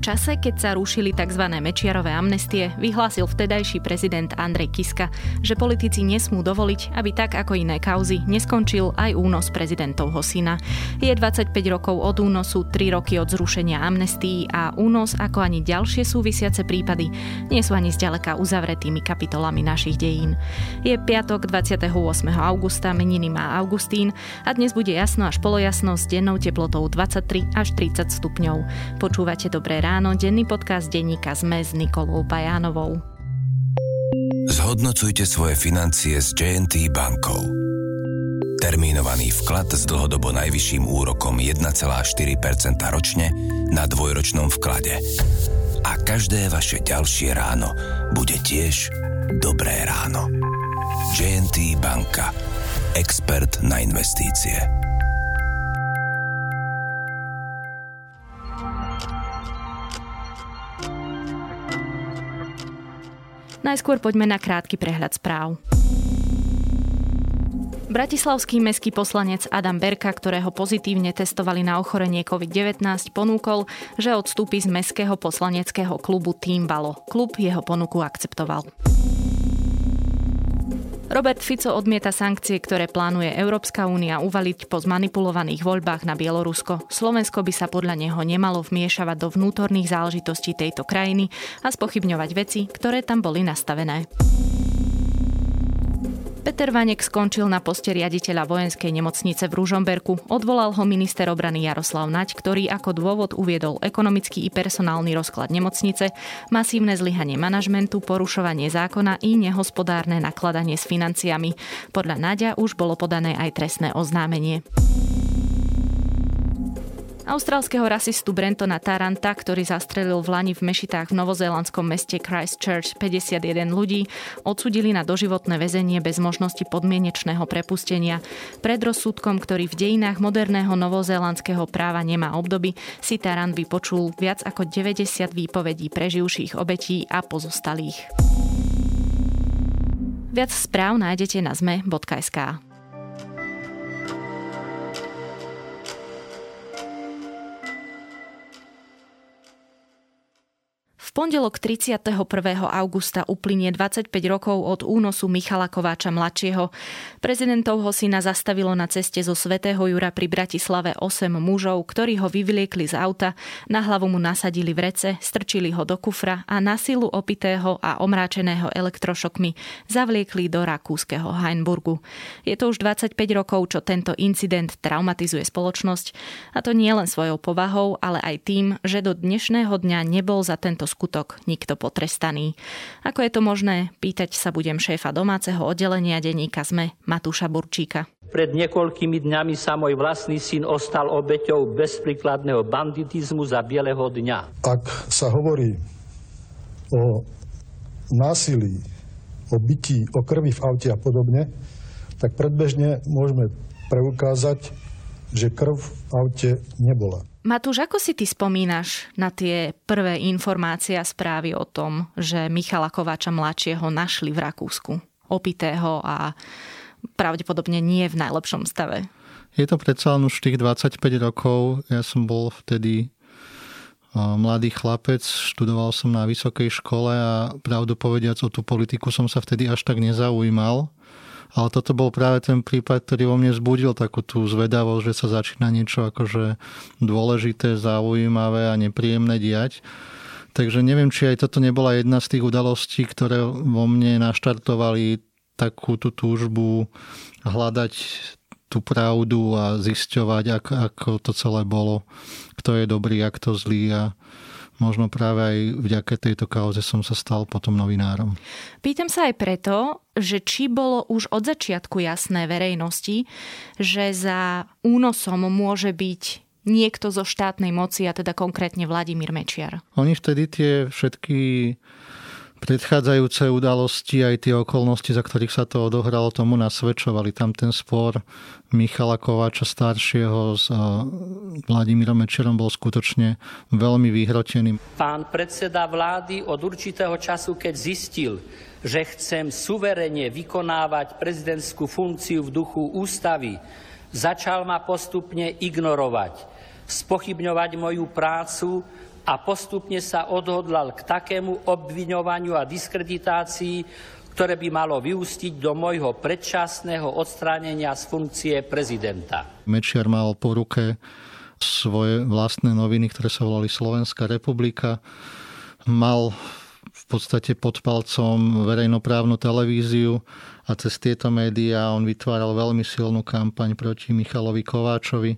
čase, keď sa rušili tzv. mečiarové amnestie, vyhlásil vtedajší prezident Andrej Kiska, že politici nesmú dovoliť, aby tak ako iné kauzy neskončil aj únos prezidentovho syna. Je 25 rokov od únosu, 3 roky od zrušenia amnestií a únos ako ani ďalšie súvisiace prípady nie sú ani zďaleka uzavretými kapitolami našich dejín. Je piatok 28. augusta, meniny má Augustín a dnes bude jasno až polojasno s dennou teplotou 23 až 30 stupňov. Počúvate Dobré ráno, denný podcast denníka ZME s Nikolou Pajánovou. Zhodnocujte svoje financie s JNT bankou. Termínovaný vklad s dlhodobo najvyšším úrokom 1,4% ročne na dvojročnom vklade. A každé vaše ďalšie ráno bude tiež dobré ráno. JNT banka. Expert na investície. Najskôr poďme na krátky prehľad správ. Bratislavský meský poslanec Adam Berka, ktorého pozitívne testovali na ochorenie COVID-19, ponúkol, že odstúpi z meského poslaneckého klubu Tým Balo. Klub jeho ponuku akceptoval. Robert Fico odmieta sankcie, ktoré plánuje Európska únia uvaliť po zmanipulovaných voľbách na Bielorusko. Slovensko by sa podľa neho nemalo vmiešavať do vnútorných záležitostí tejto krajiny a spochybňovať veci, ktoré tam boli nastavené. Peter Vanek skončil na poste riaditeľa vojenskej nemocnice v Ružomberku. Odvolal ho minister obrany Jaroslav Naď, ktorý ako dôvod uviedol ekonomický i personálny rozklad nemocnice, masívne zlyhanie manažmentu, porušovanie zákona i nehospodárne nakladanie s financiami. Podľa Naďa už bolo podané aj trestné oznámenie. Austrálskeho rasistu Brentona Taranta, ktorý zastrelil v Lani v mešitách v novozélandskom meste Christchurch 51 ľudí, odsudili na doživotné väzenie bez možnosti podmienečného prepustenia. Pred rozsudkom, ktorý v dejinách moderného novozélandského práva nemá obdoby, si Tarant vypočul viac ako 90 výpovedí preživších obetí a pozostalých. Viac správ nájdete na zme.sk. V pondelok 31. augusta uplynie 25 rokov od únosu Michala Kováča mladšieho. Prezidentovho syna zastavilo na ceste zo Svetého Jura pri Bratislave 8 mužov, ktorí ho vyvliekli z auta, na hlavu mu nasadili vrece, strčili ho do kufra a na silu opitého a omráčeného elektrošokmi zavliekli do rakúskeho Heinburgu. Je to už 25 rokov, čo tento incident traumatizuje spoločnosť a to nie len svojou povahou, ale aj tým, že do dnešného dňa nebol za tento skutok nikto potrestaný. Ako je to možné? Pýtať sa budem šéfa domáceho oddelenia denníka ZME Matúša Burčíka. Pred niekoľkými dňami sa môj vlastný syn ostal obeťou bezpríkladného banditizmu za bieleho dňa. Ak sa hovorí o násilí, o bytí, o krvi v aute a podobne, tak predbežne môžeme preukázať, že krv v aute nebola. Matúš, ako si ty spomínaš na tie prvé informácie a správy o tom, že Michala Kováča mladšieho našli v Rakúsku, opitého a pravdepodobne nie v najlepšom stave? Je to predsa len už tých 25 rokov. Ja som bol vtedy mladý chlapec, študoval som na vysokej škole a pravdu povediac o tú politiku som sa vtedy až tak nezaujímal. Ale toto bol práve ten prípad, ktorý vo mne zbudil takú tú zvedavosť, že sa začína niečo akože dôležité, zaujímavé a nepríjemné diať. Takže neviem, či aj toto nebola jedna z tých udalostí, ktoré vo mne naštartovali takú tú túžbu hľadať tú pravdu a zisťovať, ako, ako to celé bolo, kto je dobrý a kto zlý a možno práve aj vďaka tejto kauze som sa stal potom novinárom. Pýtam sa aj preto, že či bolo už od začiatku jasné verejnosti, že za únosom môže byť niekto zo štátnej moci, a teda konkrétne Vladimír Mečiar. Oni vtedy tie všetky predchádzajúce udalosti, aj tie okolnosti, za ktorých sa to odohralo, tomu nasvedčovali. Tam ten spor Michala Kováča staršieho s Vladimírom Mečerom bol skutočne veľmi vyhrotený. Pán predseda vlády od určitého času, keď zistil, že chcem suverene vykonávať prezidentskú funkciu v duchu ústavy, začal ma postupne ignorovať, spochybňovať moju prácu a postupne sa odhodlal k takému obviňovaniu a diskreditácii, ktoré by malo vyústiť do môjho predčasného odstránenia z funkcie prezidenta. Mečiar mal po ruke svoje vlastné noviny, ktoré sa volali Slovenská republika. Mal v podstate pod palcom verejnoprávnu televíziu a cez tieto médiá on vytváral veľmi silnú kampaň proti Michalovi Kováčovi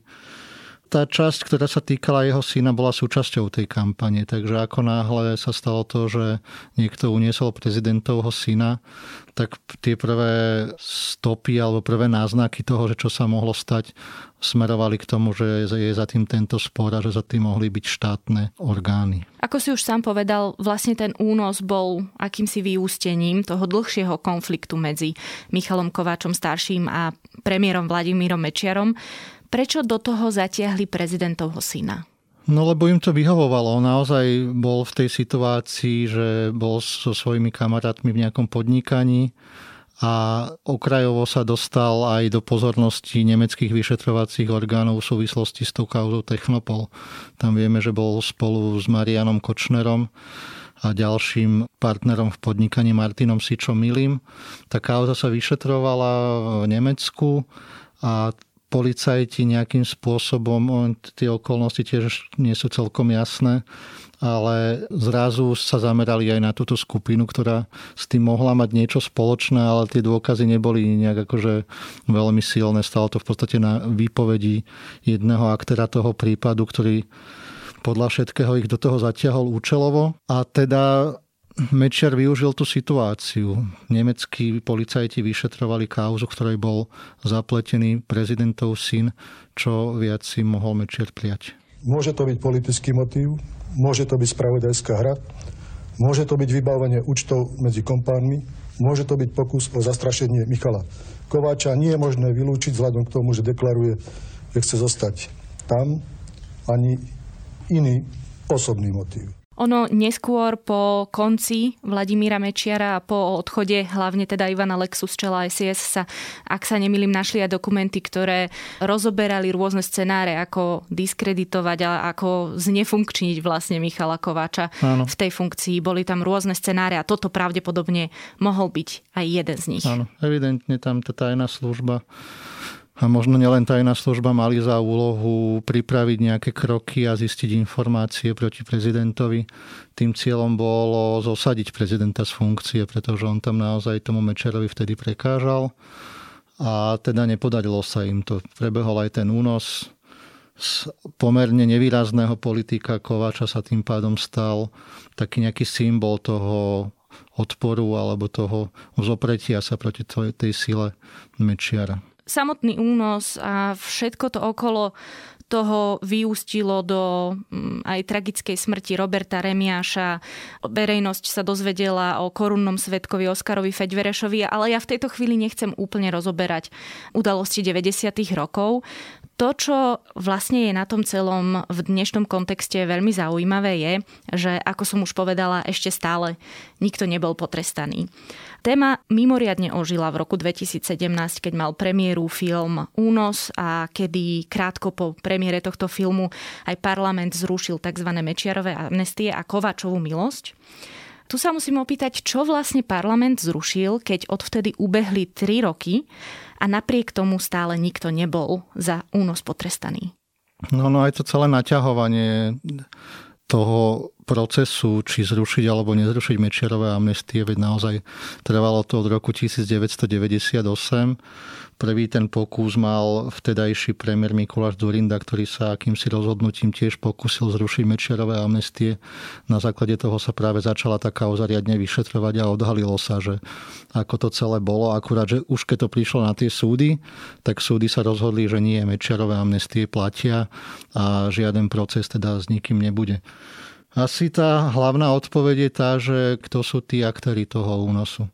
tá časť, ktorá sa týkala jeho syna, bola súčasťou tej kampane. Takže ako náhle sa stalo to, že niekto uniesol prezidentovho syna, tak tie prvé stopy alebo prvé náznaky toho, že čo sa mohlo stať, smerovali k tomu, že je za tým tento spor a že za tým mohli byť štátne orgány. Ako si už sám povedal, vlastne ten únos bol akýmsi vyústením toho dlhšieho konfliktu medzi Michalom Kováčom starším a premiérom Vladimírom Mečiarom. Prečo do toho zatiahli prezidentovho syna? No lebo im to vyhovovalo. On naozaj bol v tej situácii, že bol so svojimi kamarátmi v nejakom podnikaní a okrajovo sa dostal aj do pozornosti nemeckých vyšetrovacích orgánov v súvislosti s tou kauzou Technopol. Tam vieme, že bol spolu s Marianom Kočnerom a ďalším partnerom v podnikaní Martinom Sičom Milim. Tá kauza sa vyšetrovala v Nemecku a policajti nejakým spôsobom, tie okolnosti tiež nie sú celkom jasné, ale zrazu sa zamerali aj na túto skupinu, ktorá s tým mohla mať niečo spoločné, ale tie dôkazy neboli nejak akože veľmi silné. Stalo to v podstate na výpovedi jedného aktéra toho prípadu, ktorý podľa všetkého ich do toho zatiahol účelovo. A teda Mečiar využil tú situáciu. Nemeckí policajti vyšetrovali kauzu, ktorej bol zapletený prezidentov syn, čo viac si mohol Mečiar prijať. Môže to byť politický motív, môže to byť spravodajská hra, môže to byť vybávanie účtov medzi kompánmi, môže to byť pokus o zastrašenie Michala Kováča. Nie je možné vylúčiť vzhľadom k tomu, že deklaruje, že chce zostať tam, ani iný osobný motív. Ono neskôr po konci Vladimíra Mečiara a po odchode hlavne teda Ivana Lexu z čela SIS sa, ak sa nemýlim, našli aj dokumenty, ktoré rozoberali rôzne scenáre, ako diskreditovať a ako znefunkčniť vlastne Michala Kováča Áno. v tej funkcii. Boli tam rôzne scenáre a toto pravdepodobne mohol byť aj jeden z nich. Áno, evidentne tam tá tajná služba a možno nielen tajná služba mali za úlohu pripraviť nejaké kroky a zistiť informácie proti prezidentovi. Tým cieľom bolo zosadiť prezidenta z funkcie, pretože on tam naozaj tomu Mečerovi vtedy prekážal. A teda nepodarilo sa im to. Prebehol aj ten únos. Z pomerne nevýrazného politika Kovača sa tým pádom stal taký nejaký symbol toho odporu alebo toho zopretia sa proti tej sile Mečiara samotný únos a všetko to okolo toho vyústilo do mm, aj tragickej smrti Roberta Remiáša. Verejnosť sa dozvedela o korunnom svetkovi Oskarovi Feďverešovi, ale ja v tejto chvíli nechcem úplne rozoberať udalosti 90. rokov. To, čo vlastne je na tom celom v dnešnom kontexte veľmi zaujímavé je, že ako som už povedala, ešte stále nikto nebol potrestaný. Téma mimoriadne ožila v roku 2017, keď mal premiéru film Únos a kedy krátko po premiére tohto filmu aj parlament zrušil tzv. Mečiarové amnestie a Kovačovú milosť. Tu sa musím opýtať, čo vlastne parlament zrušil, keď odvtedy ubehli 3 roky a napriek tomu stále nikto nebol za únos potrestaný. No, no aj to celé naťahovanie toho procesu, či zrušiť alebo nezrušiť Mečerové amnestie, veď naozaj trvalo to od roku 1998. Prvý ten pokus mal vtedajší premiér Mikuláš Durinda, ktorý sa akýmsi rozhodnutím tiež pokusil zrušiť Mečerové amnestie. Na základe toho sa práve začala tá kauza riadne vyšetrovať a odhalilo sa, že ako to celé bolo. Akurát, že už keď to prišlo na tie súdy, tak súdy sa rozhodli, že nie, Mečerové amnestie platia a žiaden proces teda s nikým nebude. Asi tá hlavná odpoveď je tá, že kto sú tí aktéry toho únosu.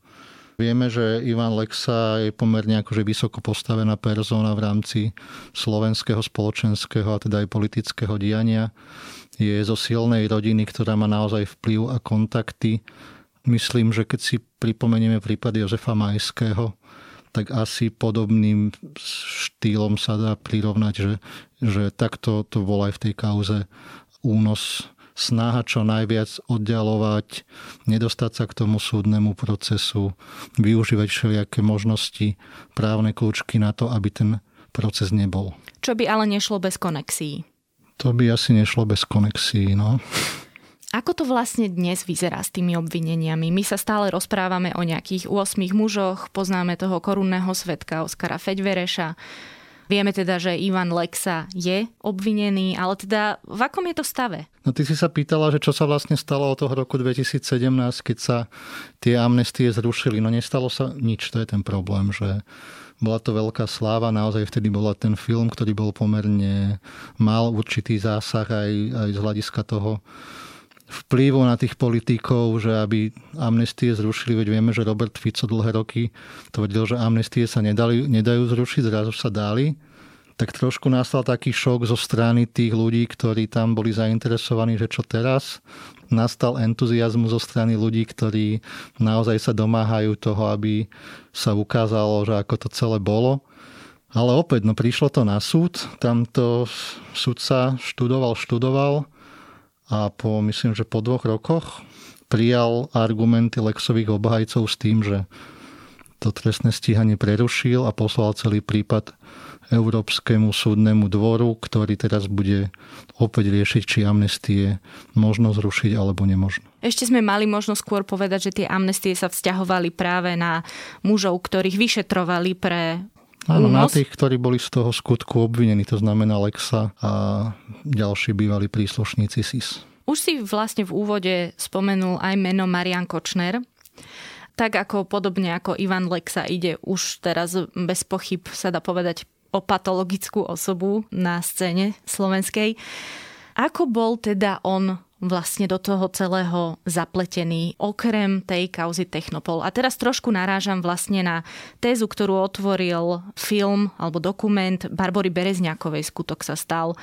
Vieme, že Ivan Lexa je pomerne akože vysoko postavená persona v rámci slovenského spoločenského a teda aj politického diania. Je zo silnej rodiny, ktorá má naozaj vplyv a kontakty. Myslím, že keď si pripomenieme prípad Jozefa Majského, tak asi podobným štýlom sa dá prirovnať, že, že takto to bol aj v tej kauze únos snaha čo najviac oddialovať, nedostať sa k tomu súdnemu procesu, využívať všelijaké možnosti, právne kľúčky na to, aby ten proces nebol. Čo by ale nešlo bez konexií? To by asi nešlo bez konexií, no. Ako to vlastne dnes vyzerá s tými obvineniami? My sa stále rozprávame o nejakých 8 mužoch, poznáme toho korunného svetka Oskara Feďvereša. Vieme teda, že Ivan Lexa je obvinený, ale teda v akom je to stave? No ty si sa pýtala, že čo sa vlastne stalo od toho roku 2017, keď sa tie amnestie zrušili. No nestalo sa nič, to je ten problém, že bola to veľká sláva, naozaj vtedy bola ten film, ktorý bol pomerne, mal určitý zásah aj, aj z hľadiska toho, vplyvu na tých politikov, že aby amnestie zrušili, veď vieme, že Robert Fico dlhé roky tvrdil, že amnestie sa nedali, nedajú zrušiť, zrazu sa dali, tak trošku nastal taký šok zo strany tých ľudí, ktorí tam boli zainteresovaní, že čo teraz. Nastal entuziasmus zo strany ľudí, ktorí naozaj sa domáhajú toho, aby sa ukázalo, že ako to celé bolo. Ale opäť, no prišlo to na súd, tamto sudca študoval, študoval a po, myslím, že po dvoch rokoch prijal argumenty Lexových obhajcov s tým, že to trestné stíhanie prerušil a poslal celý prípad Európskemu súdnemu dvoru, ktorý teraz bude opäť riešiť, či amnestie možno zrušiť alebo nemožno. Ešte sme mali možno skôr povedať, že tie amnestie sa vzťahovali práve na mužov, ktorých vyšetrovali pre Áno, na tých, ktorí boli z toho skutku obvinení, to znamená Lexa a ďalší bývalí príslušníci SIS. Už si vlastne v úvode spomenul aj meno Marian Kočner. Tak ako podobne ako Ivan Lexa ide už teraz bez pochyb sa dá povedať o patologickú osobu na scéne slovenskej. Ako bol teda on vlastne do toho celého zapletený, okrem tej kauzy Technopol. A teraz trošku narážam vlastne na tézu, ktorú otvoril film alebo dokument Barbory Berezňakovej, skutok sa stal,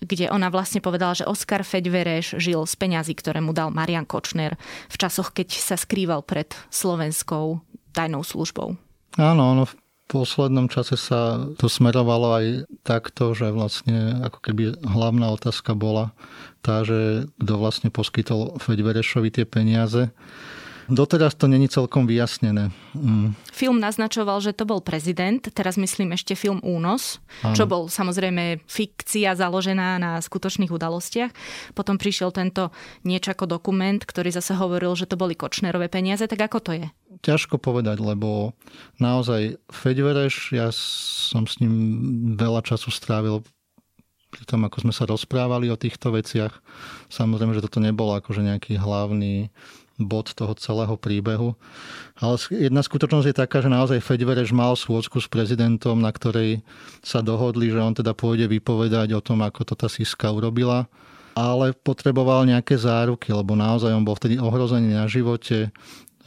kde ona vlastne povedala, že Oskar Feďvereš žil z peňazí, ktoré mu dal Marian Kočner v časoch, keď sa skrýval pred slovenskou tajnou službou. Áno, ono v poslednom čase sa to smerovalo aj takto, že vlastne ako keby hlavná otázka bola tá, že kto vlastne poskytol Feďverešovi tie peniaze. Doteraz to není celkom vyjasnené. Mm. Film naznačoval, že to bol prezident, teraz myslím ešte film Únos, ano. čo bol samozrejme fikcia založená na skutočných udalostiach. Potom prišiel tento niečo ako dokument, ktorý zase hovoril, že to boli Kočnerové peniaze, tak ako to je? Ťažko povedať, lebo naozaj Feďvereš, ja som s ním veľa času strávil pri tom, ako sme sa rozprávali o týchto veciach. Samozrejme, že toto nebol akože nejaký hlavný bod toho celého príbehu. Ale jedna skutočnosť je taká, že naozaj Fedvereš mal schôdzku s prezidentom, na ktorej sa dohodli, že on teda pôjde vypovedať o tom, ako to tá Siska urobila ale potreboval nejaké záruky, lebo naozaj on bol vtedy ohrozený na živote.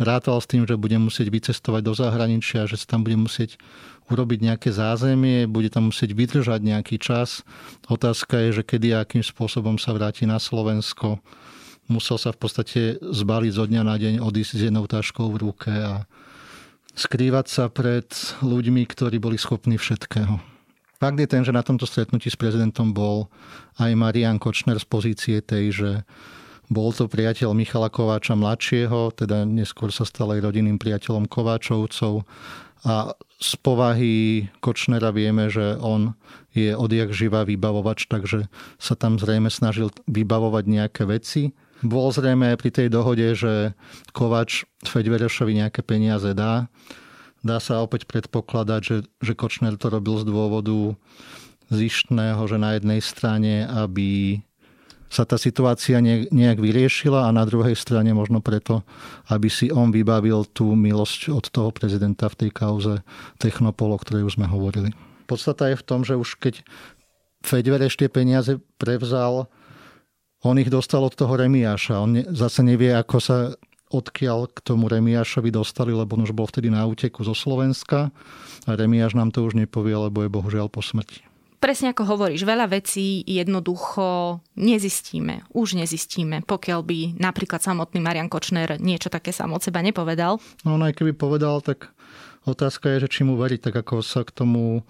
Rátal s tým, že bude musieť vycestovať do zahraničia, že sa tam bude musieť urobiť nejaké zázemie, bude tam musieť vydržať nejaký čas. Otázka je, že kedy a akým spôsobom sa vráti na Slovensko musel sa v podstate zbaliť zo dňa na deň, odísť s jednou taškou v ruke a skrývať sa pred ľuďmi, ktorí boli schopní všetkého. Fakt je ten, že na tomto stretnutí s prezidentom bol aj Marian Kočner z pozície tej, že bol to priateľ Michala Kováča mladšieho, teda neskôr sa stal aj rodinným priateľom Kováčovcov a z povahy Kočnera vieme, že on je odjak živá vybavovač, takže sa tam zrejme snažil vybavovať nejaké veci bol zrejme pri tej dohode, že Kovač Feďverešovi nejaké peniaze dá. Dá sa opäť predpokladať, že, že Kočner to robil z dôvodu zištného, že na jednej strane, aby sa tá situácia nejak vyriešila a na druhej strane možno preto, aby si on vybavil tú milosť od toho prezidenta v tej kauze Technopol, o ktorej už sme hovorili. Podstata je v tom, že už keď Fedvereš tie peniaze prevzal on ich dostal od toho Remiáša. On zase nevie, ako sa odkiaľ k tomu Remiášovi dostali, lebo on už bol vtedy na úteku zo Slovenska a Remiáš nám to už nepovie, lebo je bohužiaľ po smrti. Presne ako hovoríš, veľa vecí jednoducho nezistíme. Už nezistíme, pokiaľ by napríklad samotný Marian Kočner niečo také sám od seba nepovedal. No on aj keby povedal, tak otázka je, že či mu veriť, tak ako sa k tomu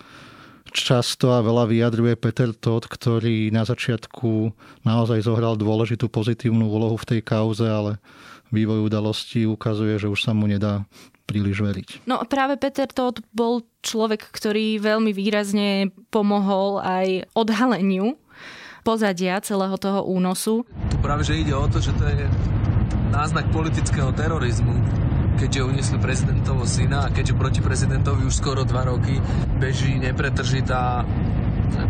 často a veľa vyjadruje Peter Todd, ktorý na začiatku naozaj zohral dôležitú pozitívnu úlohu v tej kauze, ale vývoj udalostí ukazuje, že už sa mu nedá príliš veriť. No práve Peter Todd bol človek, ktorý veľmi výrazne pomohol aj odhaleniu pozadia celého toho únosu. Tu práve, že ide o to, že to je náznak politického terorizmu, keďže uniesli prezidentovho syna a keďže proti prezidentovi už skoro dva roky beží nepretržitá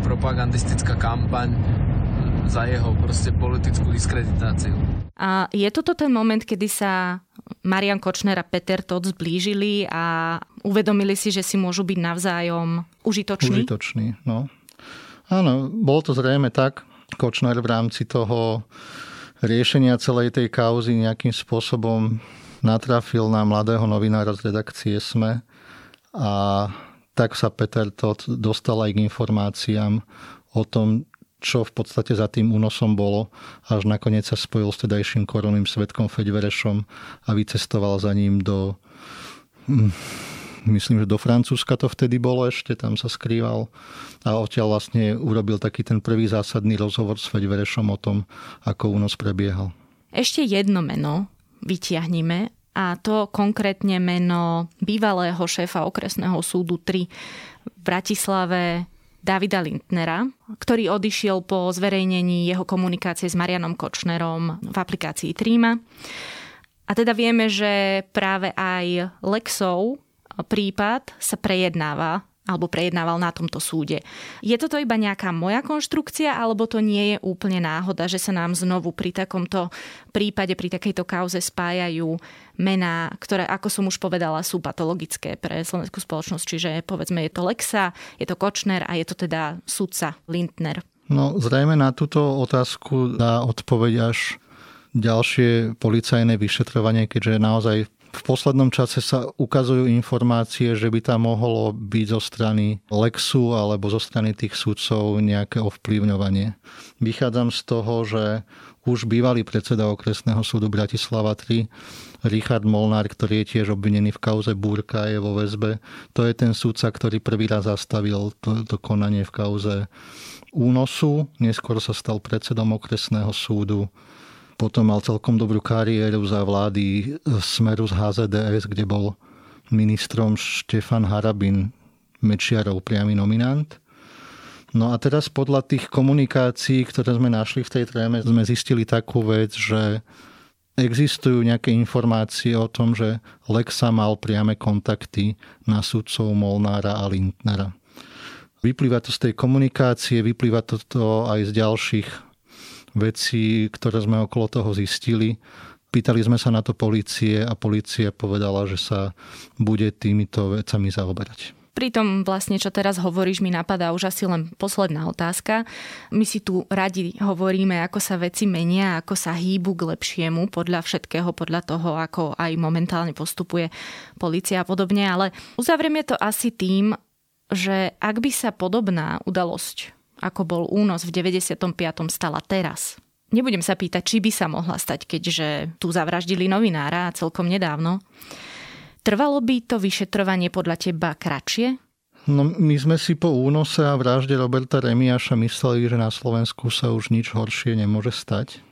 propagandistická kampaň za jeho proste politickú diskreditáciu. A je toto ten moment, kedy sa Marian Kočner a Peter Todt zblížili a uvedomili si, že si môžu byť navzájom užitoční? Užitoční, no. Áno, bolo to zrejme tak. Kočner v rámci toho riešenia celej tej kauzy nejakým spôsobom natrafil na mladého novinára z redakcie SME a tak sa Peter Todt dostal aj k informáciám o tom, čo v podstate za tým únosom bolo, až nakoniec sa spojil s tedajším koroným svetkom Feďverešom a vycestoval za ním do hm, myslím, že do Francúzska to vtedy bolo ešte, tam sa skrýval a odtiaľ vlastne urobil taký ten prvý zásadný rozhovor s Feďverešom o tom, ako únos prebiehal. Ešte jedno meno vytiahnime a to konkrétne meno bývalého šéfa okresného súdu 3 v Bratislave Davida Lindnera, ktorý odišiel po zverejnení jeho komunikácie s Marianom Kočnerom v aplikácii Tríma. A teda vieme, že práve aj Lexov prípad sa prejednáva alebo prejednával na tomto súde. Je toto iba nejaká moja konštrukcia, alebo to nie je úplne náhoda, že sa nám znovu pri takomto prípade, pri takejto kauze spájajú mená, ktoré, ako som už povedala, sú patologické pre slovenskú spoločnosť. Čiže povedzme, je to Lexa, je to Kočner a je to teda sudca Lindner. No, zrejme na túto otázku dá odpoveď až ďalšie policajné vyšetrovanie, keďže naozaj v poslednom čase sa ukazujú informácie, že by tam mohlo byť zo strany Lexu alebo zo strany tých sudcov nejaké ovplyvňovanie. Vychádzam z toho, že už bývalý predseda okresného súdu Bratislava 3, Richard Molnár, ktorý je tiež obvinený v kauze Búrka, je vo väzbe. To je ten súdca, ktorý prvý raz zastavil to, to konanie v kauze únosu. Neskôr sa stal predsedom okresného súdu potom mal celkom dobrú kariéru za vlády Smeru z HZDS, kde bol ministrom Štefan Harabin, Mečiarov priamy nominant. No a teraz podľa tých komunikácií, ktoré sme našli v tej tréme, sme zistili takú vec, že existujú nejaké informácie o tom, že Lexa mal priame kontakty na sudcov Molnára a Lindnera. Vyplýva to z tej komunikácie, vyplýva to aj z ďalších veci, ktoré sme okolo toho zistili. Pýtali sme sa na to policie a policia povedala, že sa bude týmito vecami zaoberať. Pri tom vlastne, čo teraz hovoríš, mi napadá už asi len posledná otázka. My si tu radi hovoríme, ako sa veci menia, ako sa hýbu k lepšiemu podľa všetkého, podľa toho, ako aj momentálne postupuje policia a podobne, ale uzavrieme to asi tým, že ak by sa podobná udalosť ako bol únos v 95. stala teraz. Nebudem sa pýtať, či by sa mohla stať, keďže tu zavraždili novinára celkom nedávno. Trvalo by to vyšetrovanie podľa teba kratšie? No, my sme si po únose a vražde Roberta Remiaša mysleli, že na Slovensku sa už nič horšie nemôže stať.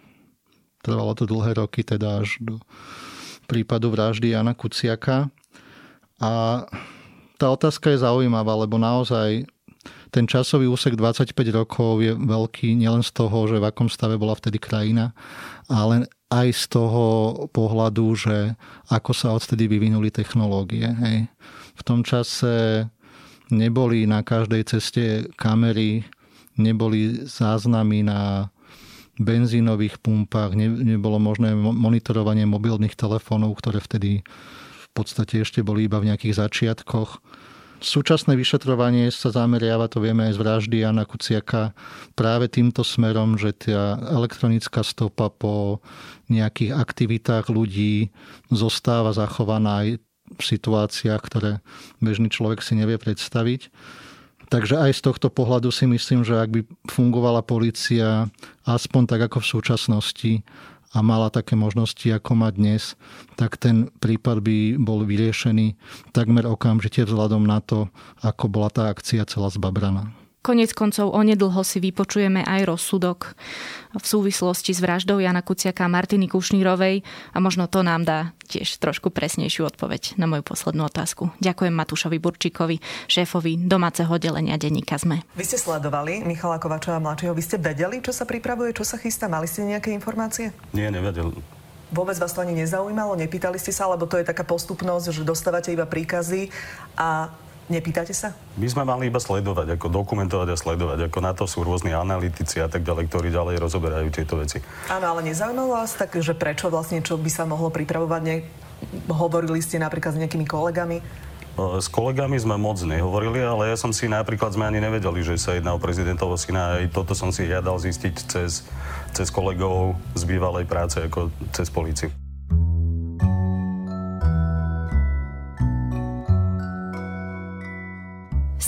Trvalo to dlhé roky, teda až do prípadu vraždy Jana Kuciaka. A tá otázka je zaujímavá, lebo naozaj ten časový úsek 25 rokov je veľký nielen z toho, že v akom stave bola vtedy krajina, ale aj z toho pohľadu, že ako sa odtedy vyvinuli technológie. Hej. V tom čase neboli na každej ceste kamery, neboli záznamy na benzínových pumpách, ne, nebolo možné monitorovanie mobilných telefónov, ktoré vtedy v podstate ešte boli iba v nejakých začiatkoch Súčasné vyšetrovanie sa zameriava, to vieme aj z vraždy Jana Kuciaka, práve týmto smerom, že tá elektronická stopa po nejakých aktivitách ľudí zostáva zachovaná aj v situáciách, ktoré bežný človek si nevie predstaviť. Takže aj z tohto pohľadu si myslím, že ak by fungovala policia aspoň tak ako v súčasnosti a mala také možnosti, ako má dnes, tak ten prípad by bol vyriešený takmer okamžite vzhľadom na to, ako bola tá akcia celá zbabraná. Konec koncov onedlho si vypočujeme aj rozsudok v súvislosti s vraždou Jana Kuciaka a Martiny Kušnírovej a možno to nám dá tiež trošku presnejšiu odpoveď na moju poslednú otázku. Ďakujem Matúšovi Burčíkovi, šéfovi domáceho delenia denníka ZME. Vy ste sledovali Michala Kovačova mladšieho, vy ste vedeli, čo sa pripravuje, čo sa chystá, mali ste nejaké informácie? Nie, nevedel. Vôbec vás to ani nezaujímalo, nepýtali ste sa, lebo to je taká postupnosť, že dostávate iba príkazy a Nepýtate sa? My sme mali iba sledovať, ako dokumentovať a sledovať. Ako na to sú rôzni analytici a tak ďalej, ktorí ďalej rozoberajú tieto veci. Áno, ale nezaujímalo vás tak, že prečo vlastne, čo by sa mohlo pripravovať? Ne... Hovorili ste napríklad s nejakými kolegami? S kolegami sme moc nehovorili, ale ja som si napríklad, sme ani nevedeli, že sa jedná o prezidentovo syna. Aj toto som si ja dal zistiť cez, cez kolegov z bývalej práce, ako cez policiu.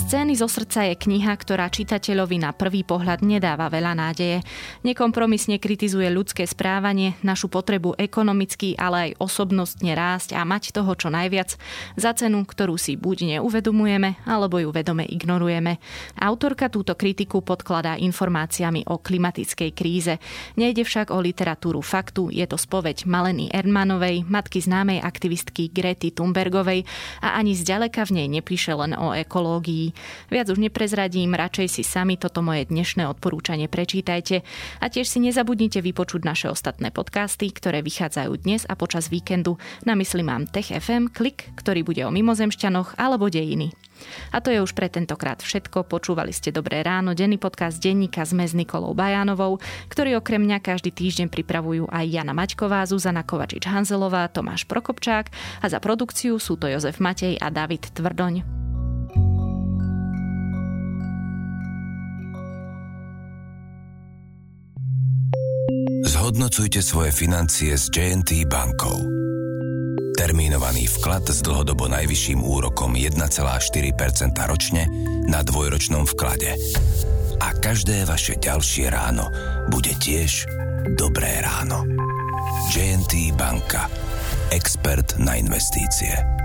Scény zo srdca je kniha, ktorá čitateľovi na prvý pohľad nedáva veľa nádeje. Nekompromisne kritizuje ľudské správanie, našu potrebu ekonomicky, ale aj osobnostne rásť a mať toho čo najviac za cenu, ktorú si buď neuvedomujeme, alebo ju vedome ignorujeme. Autorka túto kritiku podkladá informáciami o klimatickej kríze. Nejde však o literatúru faktu, je to spoveď Maleny Erdmanovej, matky známej aktivistky Grety Thunbergovej a ani zďaleka v nej nepíše len o ekológii. Viac už neprezradím, radšej si sami toto moje dnešné odporúčanie prečítajte a tiež si nezabudnite vypočuť naše ostatné podcasty, ktoré vychádzajú dnes a počas víkendu. Na mysli mám Tech FM, klik, ktorý bude o mimozemšťanoch alebo dejiny. A to je už pre tentokrát všetko. Počúvali ste Dobré ráno, denný podcast denníka sme s Nikolou Bajánovou, ktorý okrem mňa každý týždeň pripravujú aj Jana Maťková, Zuzana Kovačič-Hanzelová, Tomáš Prokopčák a za produkciu sú to Jozef Matej a David Tvrdoň. Zhodnocujte svoje financie s JNT bankou. Termínovaný vklad s dlhodobo najvyšším úrokom 1,4% ročne na dvojročnom vklade. A každé vaše ďalšie ráno bude tiež dobré ráno. JNT banka. Expert na investície.